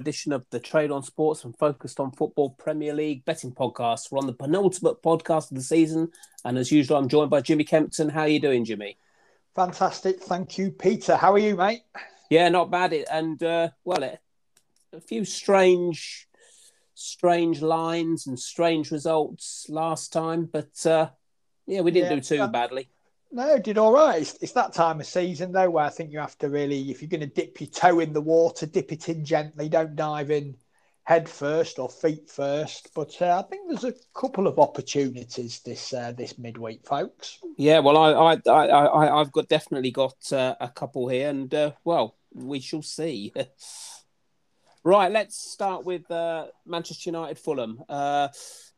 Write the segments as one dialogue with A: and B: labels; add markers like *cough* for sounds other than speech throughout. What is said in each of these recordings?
A: edition of the Trade on Sports and Focused on Football Premier League betting podcast. We're on the penultimate podcast of the season, and as usual, I'm joined by Jimmy Kempton. How are you doing, Jimmy?
B: Fantastic, thank you, Peter. How are you, mate?
A: Yeah, not bad. And uh, well, it, a few strange, strange lines and strange results last time, but uh, yeah, we didn't yeah, do too badly.
B: No, did all right. It's, it's, that time of season though where I think you have to really, if you're going to dip your toe in the water, dip it in gently. Don't dive in head first or feet first. But uh, I think there's a couple of opportunities this uh, this midweek, folks.
A: Yeah, well, I I I, I have got definitely got uh, a couple here, and uh, well, we shall see. *laughs* right, let's start with uh, Manchester United Fulham. Uh,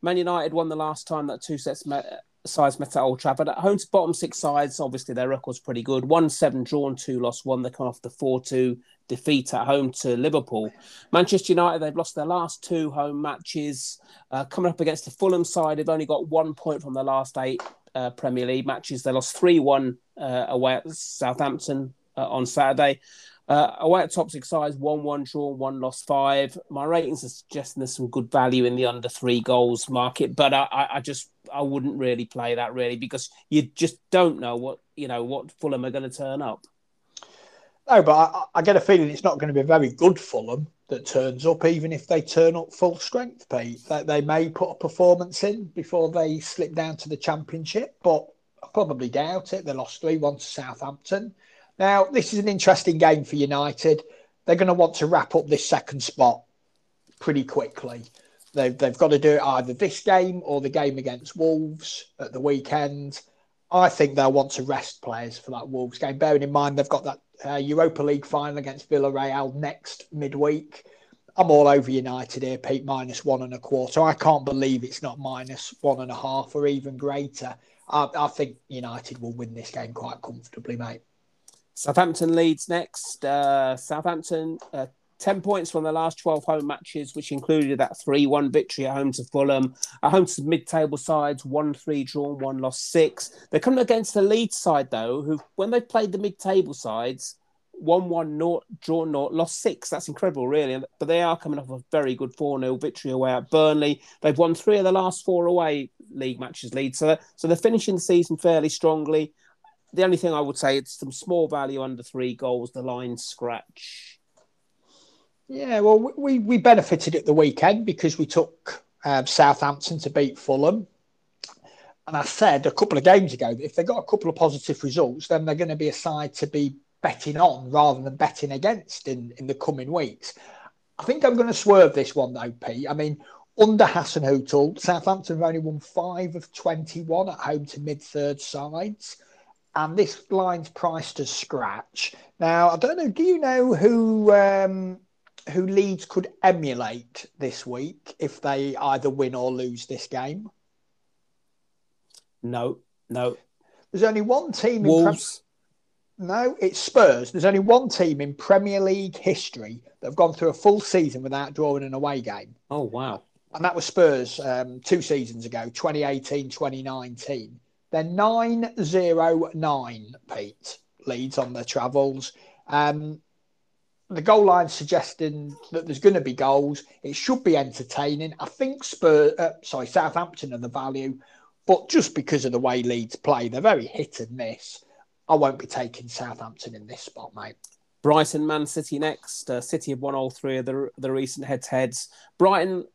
A: Man United won the last time that two sets met sides met at Old Trafford. At home to bottom six sides, obviously their record's pretty good. One seven drawn, two lost, one. They come off the four two defeat at home to Liverpool. Manchester United, they've lost their last two home matches. Uh, coming up against the Fulham side, they've only got one point from the last eight uh, Premier League matches. They lost three one uh, away at Southampton uh, on Saturday. Uh, away at top six sides, 1 1 draw, 1 lost 5. My ratings are suggesting there's some good value in the under three goals market, but I, I just I wouldn't really play that really because you just don't know what you know what Fulham are going to turn up.
B: No, but I, I, get a feeling it's not going to be a very good Fulham that turns up, even if they turn up full strength, Pete. They, they may put a performance in before they slip down to the Championship, but I probably doubt it. They lost 3 1 to Southampton. Now, this is an interesting game for United. They're going to want to wrap up this second spot pretty quickly. They've, they've got to do it either this game or the game against Wolves at the weekend. I think they'll want to rest players for that Wolves game, bearing in mind they've got that uh, Europa League final against Villarreal next midweek. I'm all over United here, Pete, minus one and a quarter. I can't believe it's not minus one and a half or even greater. I, I think United will win this game quite comfortably, mate.
A: Southampton Leeds next. Uh, Southampton, uh, 10 points from the last 12 home matches, which included that 3 1 victory at home to Fulham. At home to mid table sides, 1 3 drawn, 1 lost 6. They're coming against the lead side, though, who, when they played the mid table sides, 1 1 naught, drawn naught, lost 6. That's incredible, really. But they are coming off a very good 4 0 victory away at Burnley. They've won three of the last four away league matches Leeds. So, so they're finishing the season fairly strongly the only thing I would say it's some small value under three goals. The line scratch.
B: Yeah, well, we we benefited at the weekend because we took um, Southampton to beat Fulham, and I said a couple of games ago that if they got a couple of positive results, then they're going to be a side to be betting on rather than betting against in in the coming weeks. I think I'm going to swerve this one though, Pete. I mean, under Hasenhüttl, Southampton have only won five of 21 at home to mid third sides and this line's priced as scratch. Now, I don't know. Do you know who um, who Leeds could emulate this week if they either win or lose this game?
A: No, no.
B: There's only one team.
A: Wolves.
B: In Pre- no, it's Spurs. There's only one team in Premier League history that have gone through a full season without drawing an away game.
A: Oh wow!
B: And that was Spurs um, two seasons ago, 2018, 2019. They're 909, Pete, Leeds on their travels. Um, the goal line suggesting that there's going to be goals. It should be entertaining. I think Spurs, uh, sorry, Southampton are the value, but just because of the way Leeds play, they're very hit and miss. I won't be taking Southampton in this spot, mate.
A: Brighton, Man City next. Uh, City have won all three of the, the recent head to heads. Brighton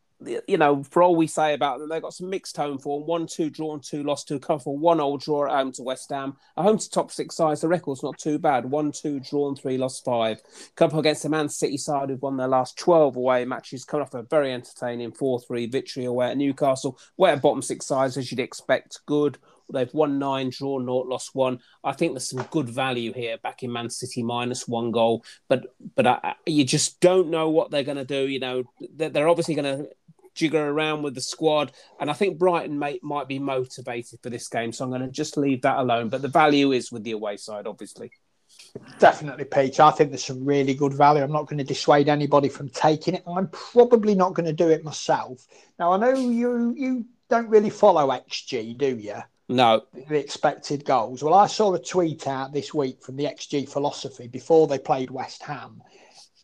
A: you know, for all we say about them, they've got some mixed home form. One, two drawn, two lost, two couple, one old draw at home to West Ham. A home to top six sides, the record's not too bad. One, two drawn, three lost, five. Couple against the Man City side who've won their last 12 away matches, coming off a very entertaining 4 3 victory away at Newcastle. Where bottom six sides, as you'd expect, good. They've won nine, drawn naught, lost one. I think there's some good value here back in Man City minus one goal, but but I, you just don't know what they're going to do. You know, they're obviously going to jigger around with the squad. And I think Brighton may, might be motivated for this game. So I'm going to just leave that alone. But the value is with the away side, obviously.
B: Definitely, Pete. I think there's some really good value. I'm not going to dissuade anybody from taking it. I'm probably not going to do it myself. Now, I know you you don't really follow XG, do you?
A: No.
B: The expected goals. Well, I saw a tweet out this week from the XG philosophy before they played West Ham.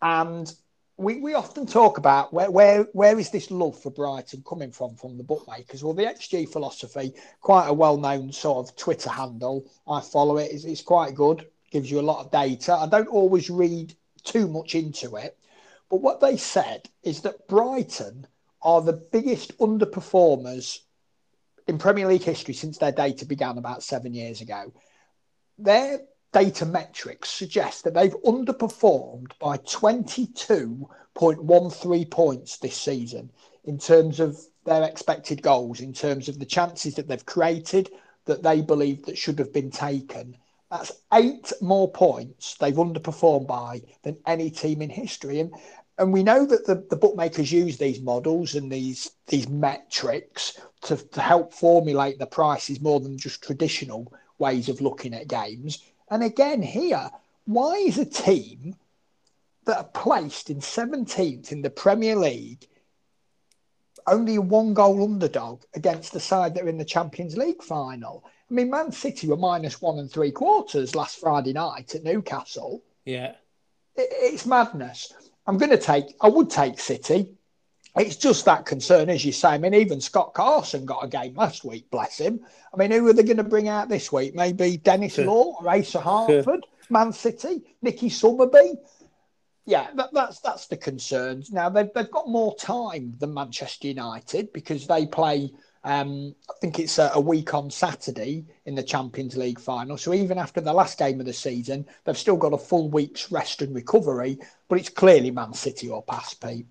B: And we, we often talk about where, where where is this love for Brighton coming from from the bookmakers? Well, the XG philosophy, quite a well known sort of Twitter handle. I follow it. It's, it's quite good. Gives you a lot of data. I don't always read too much into it, but what they said is that Brighton are the biggest underperformers in Premier League history since their data began about seven years ago. Their data metrics suggest that they've underperformed by 22.13 points this season in terms of their expected goals, in terms of the chances that they've created that they believe that should have been taken. That's eight more points they've underperformed by than any team in history. And and we know that the, the bookmakers use these models and these these metrics to, to help formulate the prices more than just traditional ways of looking at games. And again, here, why is a team that are placed in 17th in the Premier League only a one goal underdog against the side that are in the Champions League final? I mean, Man City were minus one and three quarters last Friday night at Newcastle.
A: Yeah.
B: It, it's madness. I'm going to take, I would take City. It's just that concern, as you say. I mean, even Scott Carson got a game last week, bless him. I mean, who are they going to bring out this week? Maybe Denis Law or Asa Hartford, Man City, Nicky Summerbee. Yeah, that, that's that's the concerns. Now they've they've got more time than Manchester United because they play. Um, I think it's a, a, week on Saturday in the Champions League final. So even after the last game of the season, they've still got a full week's rest and recovery. But it's clearly Man City or past Pete.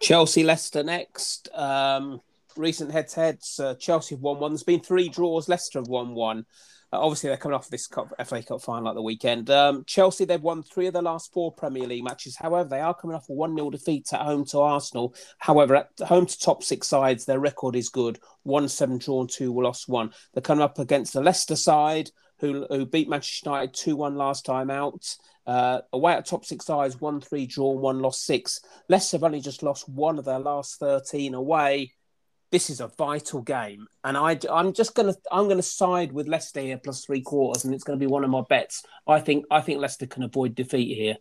A: Chelsea, Leicester next. Um, recent head-to-heads. Uh, Chelsea have won one. There's been three draws. Leicester have won one. Uh, obviously, they're coming off this Cup, FA Cup final at the weekend. Um, Chelsea, they've won three of the last four Premier League matches. However, they are coming off a 1 0 defeat at home to Arsenal. However, at home to top six sides, their record is good 1 7 drawn, 2 lost 1. They're coming up against the Leicester side, who, who beat Manchester United 2 1 last time out. Uh, away at top six sides, 1 3 draw, 1 lost 6. Leicester have only just lost one of their last 13 away this is a vital game, and I, I'm just gonna I'm gonna side with Leicester here plus three quarters, and it's going to be one of my bets. I think I think Leicester can avoid defeat here.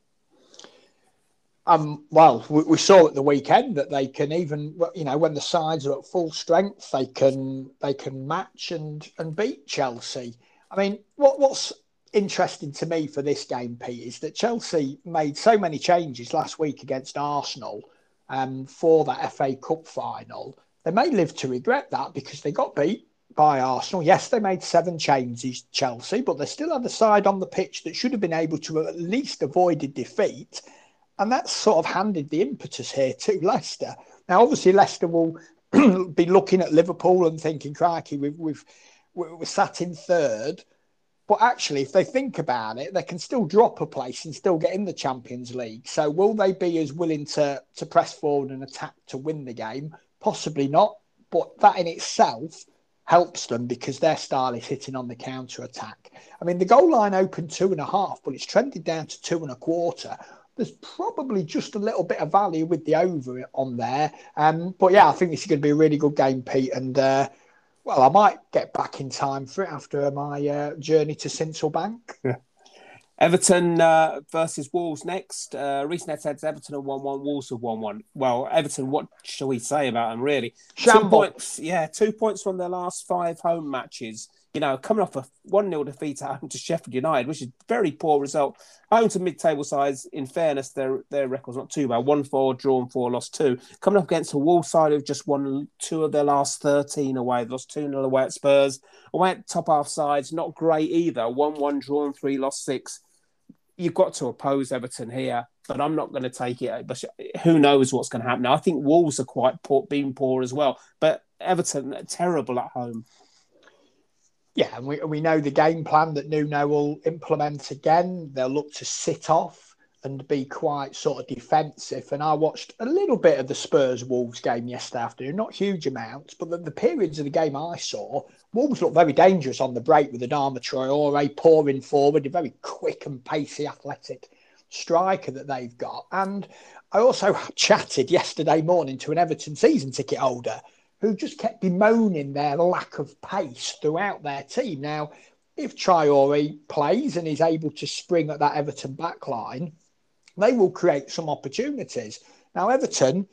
B: Um, well, we, we, saw at the weekend that they can even, you know, when the sides are at full strength, they can they can match and and beat Chelsea. I mean, what what's interesting to me for this game, Pete, is that Chelsea made so many changes last week against Arsenal um, for that FA Cup final they may live to regret that because they got beat by Arsenal. Yes, they made seven changes, Chelsea, but they still had a side on the pitch that should have been able to at least avoid a defeat. And that's sort of handed the impetus here to Leicester. Now, obviously, Leicester will *clears throat* be looking at Liverpool and thinking, crikey, we've, we've, we're sat in third. But actually, if they think about it, they can still drop a place and still get in the Champions League. So, will they be as willing to, to press forward and attack to win the game? Possibly not, but that in itself helps them because their style is hitting on the counter attack. I mean, the goal line opened two and a half, but it's trended down to two and a quarter. There's probably just a little bit of value with the over on there. Um, but yeah, I think this is going to be a really good game, Pete. And uh, well, I might get back in time for it after my uh, journey to Central Bank.
A: Yeah. *laughs* Everton uh, versus Wolves next. Uh, recent head-to-heads, Everton have 1 1, Wolves have 1 1. Well, Everton, what shall we say about them, really? Two points, yeah, two points from their last five home matches you know, coming off a 1 0 defeat at home to Sheffield United, which is a very poor result. Home to mid table sides, in fairness, their their record's not too bad 1 4, drawn 4, lost 2. Coming up against a wall side who've just won two of their last 13 away, lost 2 0 away at Spurs. Away at top half sides, not great either 1 1, drawn 3, lost 6. You've got to oppose Everton here, but I'm not going to take it. But who knows what's going to happen? Now, I think Wolves are quite poor, being poor as well, but Everton terrible at home.
B: Yeah, and we, we know the game plan that Nuno will implement again. They'll look to sit off and be quite sort of defensive. And I watched a little bit of the Spurs Wolves game yesterday afternoon, not huge amounts, but the, the periods of the game I saw, Wolves looked very dangerous on the break with Adama Traore pouring forward, a very quick and pacey athletic striker that they've got. And I also *laughs* chatted yesterday morning to an Everton season ticket holder who just kept bemoaning their lack of pace throughout their team. Now, if Traore plays and is able to spring at that Everton back line, they will create some opportunities. Now, Everton,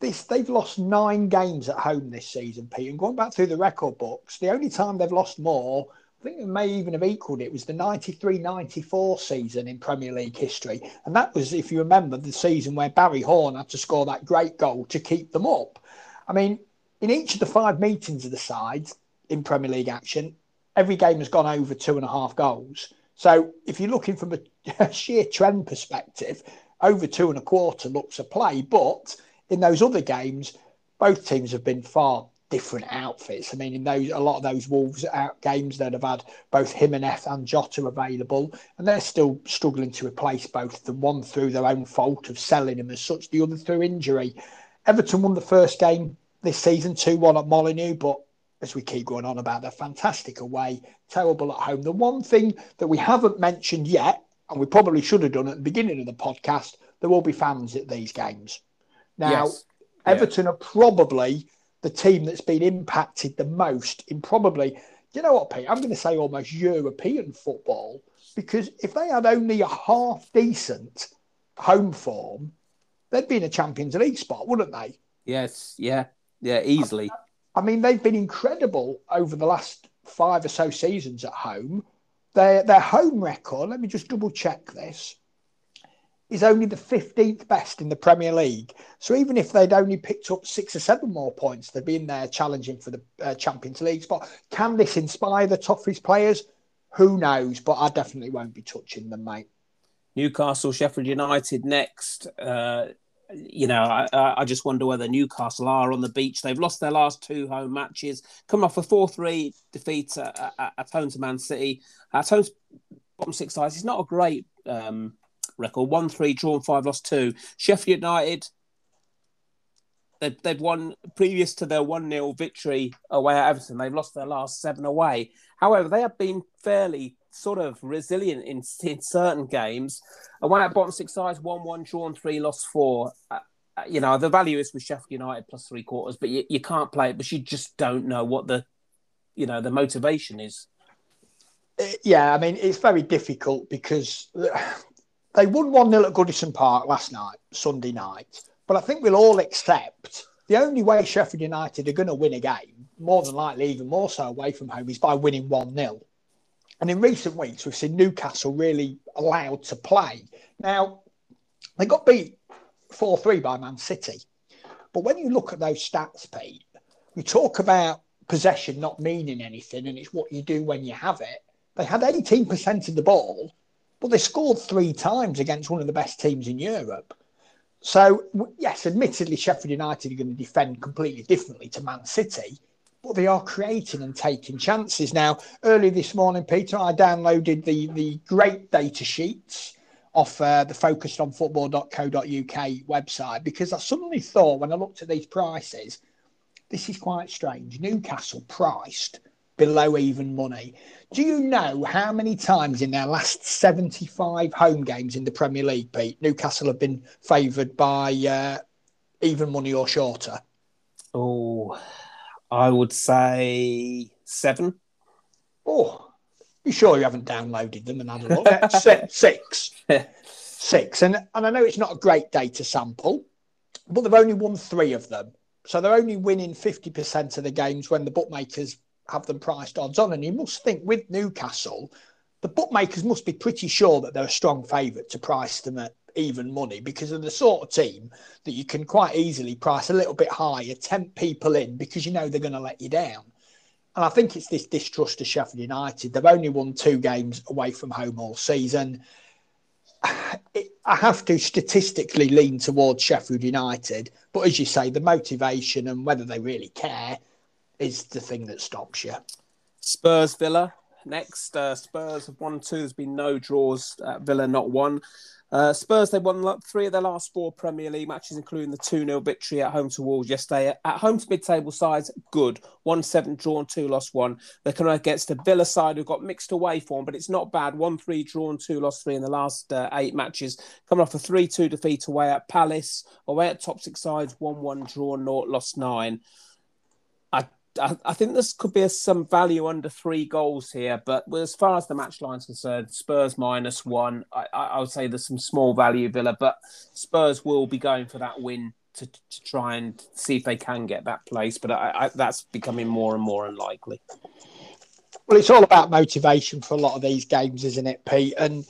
B: this they've lost nine games at home this season, Pete. And going back through the record books, the only time they've lost more, I think they may even have equalled it, was the 93 94 season in Premier League history. And that was, if you remember, the season where Barry Horne had to score that great goal to keep them up. I mean, in each of the five meetings of the sides in Premier League action, every game has gone over two and a half goals. So if you're looking from a *laughs* sheer trend perspective, over two and a quarter looks a play. But in those other games, both teams have been far different outfits. I mean, in those a lot of those Wolves out games that have had both Jimenez and F and Jota available, and they're still struggling to replace both of them. One through their own fault of selling him as such, the other through injury. Everton won the first game this season, two one at Molineux, but as we keep going on about, they're fantastic away, terrible at home. The one thing that we haven't mentioned yet, and we probably should have done at the beginning of the podcast, there will be fans at these games. Now, yes. Everton yeah. are probably the team that's been impacted the most in probably, you know what, Pete? I'm going to say almost European football because if they had only a half decent home form, they'd be in a Champions League spot, wouldn't they?
A: Yes, yeah, yeah, easily.
B: I mean, they've been incredible over the last five or so seasons at home. Their their home record, let me just double check this, is only the 15th best in the Premier League. So even if they'd only picked up six or seven more points, they'd be in there challenging for the uh, Champions League spot. Can this inspire the toughest players? Who knows? But I definitely won't be touching them, mate.
A: Newcastle, Sheffield United next. Uh, you know, I, I, just wonder whether Newcastle are on the beach. They've lost their last two home matches, come off a 4 3 defeat at, at, at, home to Man City. At home, bottom six sides, it's not a great um, record 1 3, drawn 5, lost 2. Sheffield United, they've, they've won previous to their 1 0 victory away at Everton. They've lost their last seven away. However, they have been fairly sort of resilient in, in certain games. And one at bottom six sides, one one drawn three, lost four. Uh, uh, you know the value is with Sheffield United plus three quarters, but you, you can't play it. But you just don't know what the you know the motivation is.
B: Uh, yeah, I mean it's very difficult because they won one 0 at Goodison Park last night, Sunday night. But I think we'll all accept the only way Sheffield United are going to win a game, more than likely even more so away from home, is by winning one 0 and in recent weeks, we've seen Newcastle really allowed to play. Now, they got beat 4 3 by Man City. But when you look at those stats, Pete, we talk about possession not meaning anything and it's what you do when you have it. They had 18% of the ball, but they scored three times against one of the best teams in Europe. So, yes, admittedly, Sheffield United are going to defend completely differently to Man City but they are creating and taking chances. Now, early this morning, Peter, I downloaded the, the great data sheets off uh, the focusedonfootball.co.uk website because I suddenly thought when I looked at these prices, this is quite strange. Newcastle priced below even money. Do you know how many times in their last 75 home games in the Premier League, Pete, Newcastle have been favoured by uh, even money or shorter?
A: Oh, I would say seven.
B: Oh, you sure you haven't downloaded them and had a look? *laughs* six, six, *laughs* six. And and I know it's not a great data sample, but they've only won three of them, so they're only winning fifty percent of the games when the bookmakers have them priced odds on. And you must think with Newcastle, the bookmakers must be pretty sure that they're a strong favourite to price them at even money because of the sort of team that you can quite easily price a little bit higher, tempt people in because you know they're going to let you down. And I think it's this distrust of Sheffield United. They've only won two games away from home all season. *sighs* I have to statistically lean towards Sheffield United, but as you say, the motivation and whether they really care is the thing that stops you.
A: Spurs Villa next. Uh, Spurs have won two. There's been no draws. Villa not one. Uh, Spurs, they won three of their last four Premier League matches, including the 2 0 victory at home to Wolves yesterday. At home to mid table sides, good. 1 7 drawn, 2 lost 1. They're coming against a Villa side who've got mixed away form, but it's not bad. 1 3 drawn, 2 lost 3 in the last uh, eight matches. Coming off a 3 2 defeat away at Palace, away at top six sides, 1 1 drawn, 0 lost 9. I think this could be a, some value under three goals here, but as far as the match line's concerned, Spurs minus one. I, I would say there's some small value Villa, but Spurs will be going for that win to, to try and see if they can get that place. But I, I, that's becoming more and more unlikely.
B: Well, it's all about motivation for a lot of these games, isn't it, Pete? And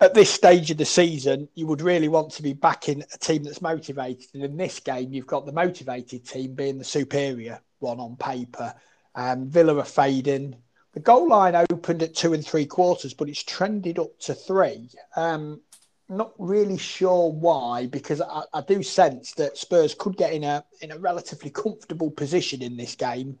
B: at this stage of the season, you would really want to be backing a team that's motivated. And in this game, you've got the motivated team being the superior one on paper. Um, Villa are fading. The goal line opened at two and three quarters, but it's trended up to three. Um, not really sure why, because I, I, do sense that Spurs could get in a in a relatively comfortable position in this game,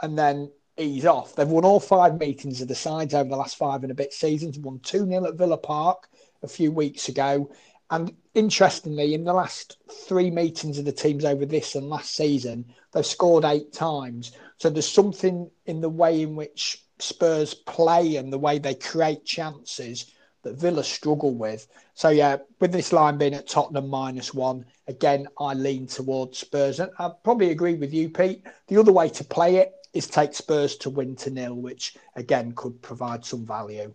B: and then ease off. They've won all five meetings of the sides over the last five and a bit seasons. Won two 0 at Villa Park a few weeks ago, and interestingly, in the last three meetings of the teams over this and last season, they've scored eight times. So there's something in the way in which Spurs play and the way they create chances that Villa struggle with. So yeah, with this line being at Tottenham minus one, again I lean towards Spurs, and I probably agree with you, Pete. The other way to play it is take Spurs to win to nil, which again could provide some value.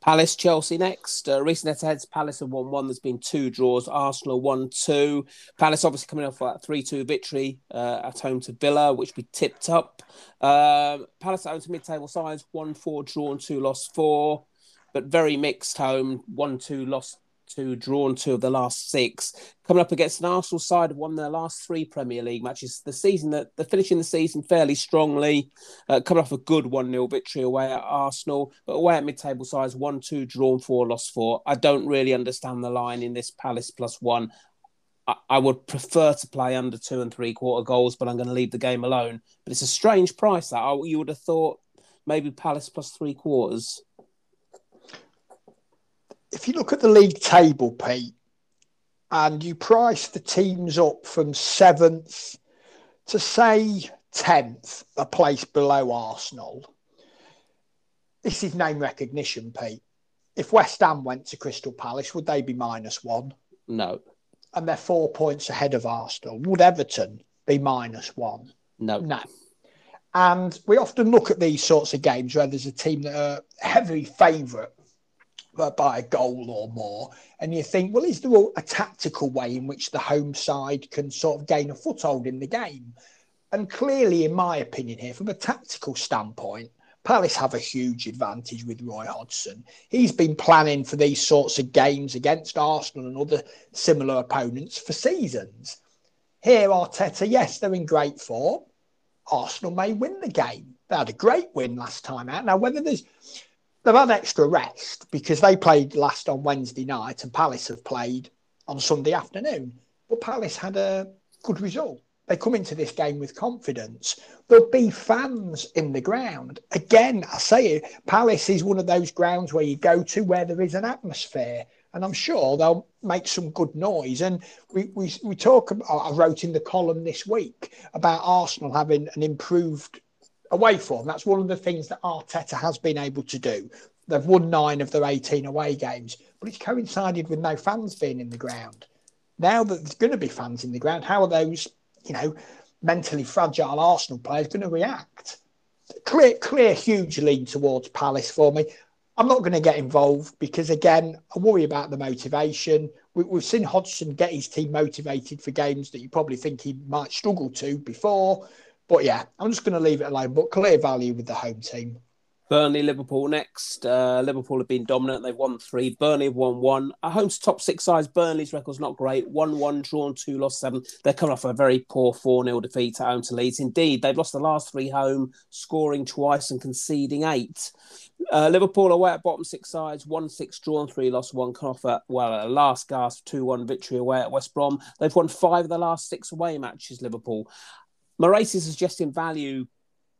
A: Palace, Chelsea next. Uh, recent heads, Palace have won one. There's been two draws. Arsenal won two. Palace obviously coming off that 3 2 victory uh, at home to Villa, which we tipped up. Um, Palace at home to mid table sides, 1 4 drawn, 2 lost 4. But very mixed home, 1 2 lost two, drawn two of the last six. Coming up against an Arsenal side, have won their last three Premier League matches. The season that they're finishing the season fairly strongly, uh, coming off a good 1 0 victory away at Arsenal, but away at mid table sides, 1 2, drawn four, lost four. I don't really understand the line in this Palace plus one. I, would prefer to play under two and three quarter goals, but I'm going to leave the game alone. But it's a strange price that you would have thought maybe Palace plus three quarters
B: if you look at the league table, Pete, and you price the teams up from seventh to say 10th, a place below Arsenal, this is name recognition, Pete. If West Ham went to Crystal Palace, would they be minus one?
A: No.
B: And they're four points ahead of Arsenal. Would Everton be minus one?
A: No.
B: No. And we often look at these sorts of games where there's a team that are heavy favourite by a goal or more. And you think, well, is there a tactical way in which the home side can sort of gain a foothold in the game? And clearly, in my opinion, here, from a tactical standpoint, Palace have a huge advantage with Roy Hodgson. He's been planning for these sorts of games against Arsenal and other similar opponents for seasons. Here, Arteta, yes, they're in great form. Arsenal may win the game. They had a great win last time out. Now, whether there's they've had extra rest because they played last on Wednesday night and Palace have played on Sunday afternoon. But Palace had a good result. They come into this game with confidence. There'll be fans in the ground. Again, I say it, Palace is one of those grounds where you go to where there is an atmosphere. And I'm sure they'll make some good noise. And we, we, we talk, I wrote in the column this week about Arsenal having an improved away form. That's one of the things that Arteta has been able to do. They've won nine of their 18 away games, but it's coincided with no fans being in the ground. Now that there's going to be fans in the ground, how are those, you know, mentally fragile Arsenal players going to react? Clear, clear, huge lean towards Palace for me. I'm not going to get involved because, again, I worry about the motivation. We, have seen Hodgson get his team motivated for games that you probably think he might struggle to before. But yeah, I'm just going to leave it alone. But clear value with the home team.
A: Burnley, Liverpool next. Uh, Liverpool have been dominant. They've won three. Burnley have won one. At home's top six sides, Burnley's record's not great. 1 1, drawn two, lost seven. They're coming off a very poor 4 0 defeat at home to Leeds. Indeed, they've lost the last three home, scoring twice and conceding eight. Uh, Liverpool away at bottom six sides, 1 6, drawn three, lost one. Come off well, a last gasp 2 1 victory away at West Brom. They've won five of the last six away matches, Liverpool. Moraes is suggesting value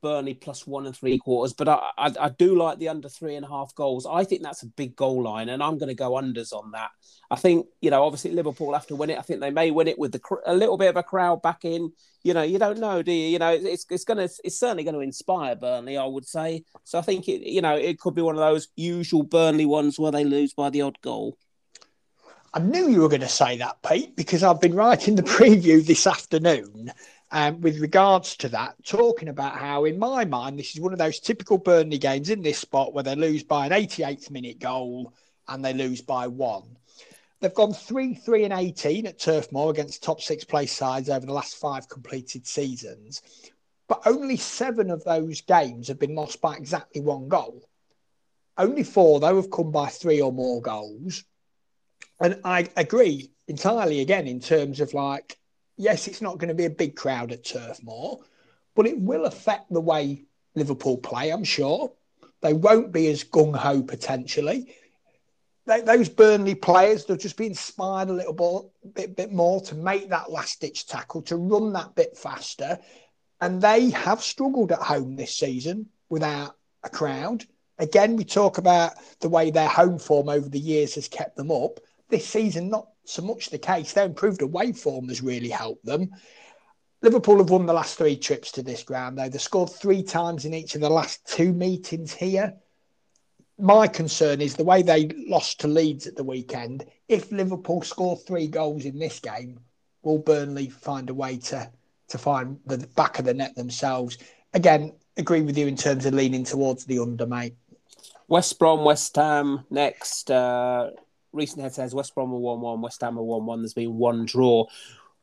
A: Burnley plus one and three quarters, but I, I, I do like the under three and a half goals. I think that's a big goal line, and I'm going to go unders on that. I think you know, obviously Liverpool have to win it. I think they may win it with the a little bit of a crowd back in. You know, you don't know, do you? You know, it's it's going to it's certainly going to inspire Burnley, I would say. So I think it you know it could be one of those usual Burnley ones where they lose by the odd goal.
B: I knew you were going to say that, Pete, because I've been writing the *laughs* preview this afternoon um, with regards to that, talking about how, in my mind, this is one of those typical Burnley games in this spot where they lose by an 88th minute goal and they lose by one. They've gone 3 3 and 18 at Turf Moor against top six place sides over the last five completed seasons. But only seven of those games have been lost by exactly one goal. Only four, though, have come by three or more goals. And I agree entirely again in terms of like yes, it's not going to be a big crowd at Turf Moor, but it will affect the way Liverpool play, I'm sure. They won't be as gung ho potentially. They, those Burnley players, they'll just be inspired a little bit, bit more to make that last ditch tackle, to run that bit faster. And they have struggled at home this season without a crowd. Again, we talk about the way their home form over the years has kept them up. This season, not so much the case. Their improved away form has really helped them. Liverpool have won the last three trips to this ground, though. They've scored three times in each of the last two meetings here. My concern is the way they lost to Leeds at the weekend. If Liverpool score three goals in this game, will Burnley find a way to, to find the back of the net themselves? Again, agree with you in terms of leaning towards the under, mate.
A: West Brom, West Ham next. Uh, recent head says West Brom are 1 1, West Ham are 1 1. There's been one draw.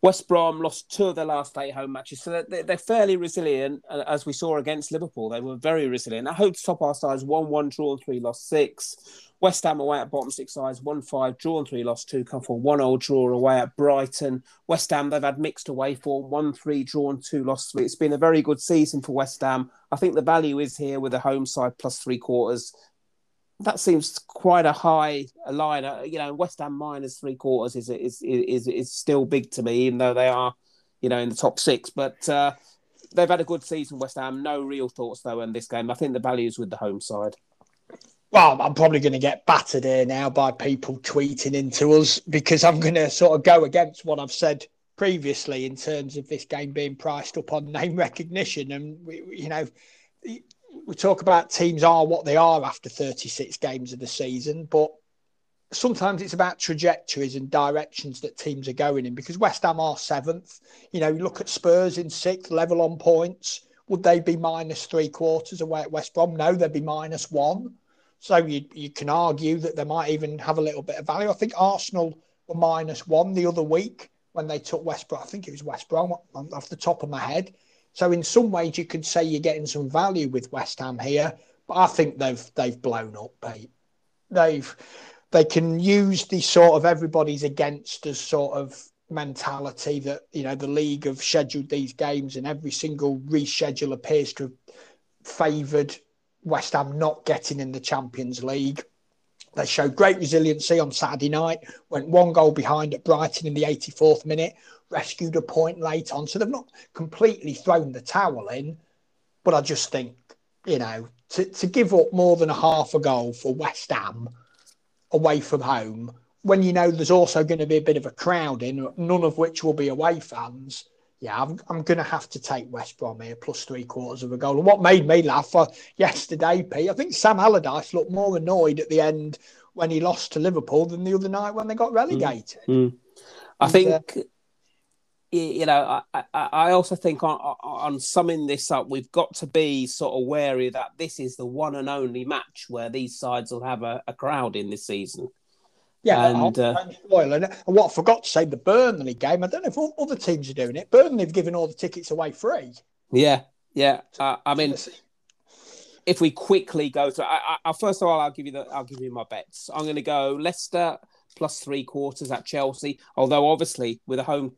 A: West Brom lost two of their last eight home matches, so they're, they're fairly resilient. As we saw against Liverpool, they were very resilient. I hope to top our sides 1 1, drawn three, lost six. West Ham away at bottom six sides, 1 5, drawn three, lost two, come for 1 0 draw away at Brighton. West Ham, they've had mixed away form, 1 3, drawn two, lost three. It's been a very good season for West Ham. I think the value is here with the home side plus three quarters that seems quite a high line. Uh, you know, West Ham minus three quarters is is is is still big to me, even though they are, you know, in the top six. But uh, they've had a good season, West Ham. No real thoughts though in this game. I think the value is with the home side.
B: Well, I'm probably going to get battered here now by people tweeting into us because I'm going to sort of go against what I've said previously in terms of this game being priced up on name *laughs* recognition, and you know we talk about teams are what they are after 36 games of the season, but sometimes it's about trajectories and directions that teams are going in because West Ham are seventh. You know, you look at Spurs in sixth, level on points. Would they be minus three quarters away at West Brom? No, they'd be minus one. So you, you can argue that they might even have a little bit of value. I think Arsenal were minus one the other week when they took West Brom. I think it was West Brom off the top of my head. So in some ways, you could say you're getting some value with West Ham here, but I think they've they've blown up, Pete. They've they can use the sort of everybody's against us sort of mentality that you know the league have scheduled these games and every single reschedule appears to have favoured West Ham not getting in the Champions League. They showed great resiliency on Saturday night, went one goal behind at Brighton in the 84th minute, rescued a point late on. So they've not completely thrown the towel in. But I just think, you know, to, to give up more than a half a goal for West Ham away from home, when you know there's also going to be a bit of a crowd in, none of which will be away fans. Yeah, I'm, I'm going to have to take West Brom here plus three quarters of a goal. And what made me laugh uh, yesterday, Pete, I think Sam Allardyce looked more annoyed at the end when he lost to Liverpool than the other night when they got relegated.
A: Mm. Mm. I think uh, you know, I, I also think on, on summing this up, we've got to be sort of wary that this is the one and only match where these sides will have a, a crowd in this season.
B: Yeah, and, uh, and what I forgot to say, the Burnley game. I don't know if other teams are doing it. Burnley have given all the tickets away free.
A: Yeah, yeah. Uh, I mean, if we quickly go through, I, I, first of all, I'll give you the, I'll give you my bets. I'm going to go Leicester plus three quarters at Chelsea. Although obviously with a home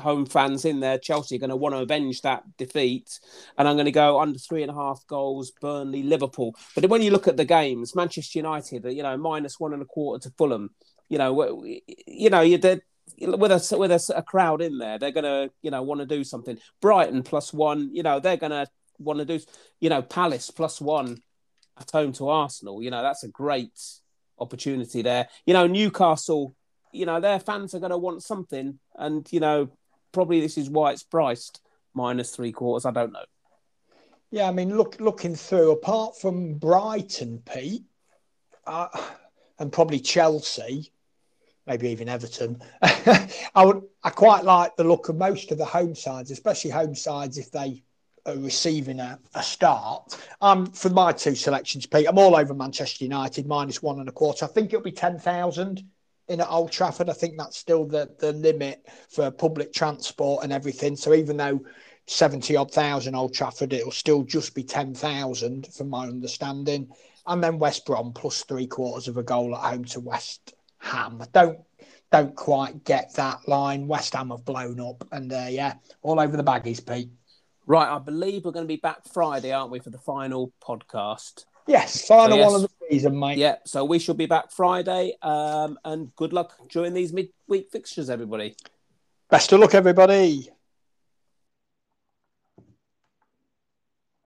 A: home fans in there, Chelsea are going to want to avenge that defeat. And I'm going to go under three and a half goals, Burnley, Liverpool. But when you look at the games, Manchester United, you know, minus one and a quarter to Fulham, you know, you know, dead. With a with a, a crowd in there, they're gonna you know want to do something. Brighton plus one, you know they're gonna want to do. You know Palace plus one at home to Arsenal. You know that's a great opportunity there. You know Newcastle you know their fans are going to want something and you know probably this is why it's priced minus three quarters. I don't know.
B: Yeah, I mean, look, looking through, apart from Brighton, Pete, uh, and probably Chelsea, maybe even Everton. *laughs* I would, I quite like the look of most of the home sides, especially home sides if they are receiving a, a start. Um, for my two selections, Pete, I'm all over Manchester United minus one and a quarter. I think it'll be ten thousand in at Old Trafford. I think that's still the the limit for public transport and everything. So even though 70 odd thousand Old Trafford, it'll still just be 10,000 from my understanding. And then West Brom plus three quarters of a goal at home to West Ham. I don't don't quite get that line. West Ham have blown up, and uh, yeah, all over the baggies, Pete.
A: Right, I believe we're going to be back Friday, aren't we, for the final podcast?
B: Yes, final so, yes. one of the season, mate.
A: Yeah, so we shall be back Friday. Um, and good luck during these midweek fixtures, everybody.
B: Best of luck, everybody.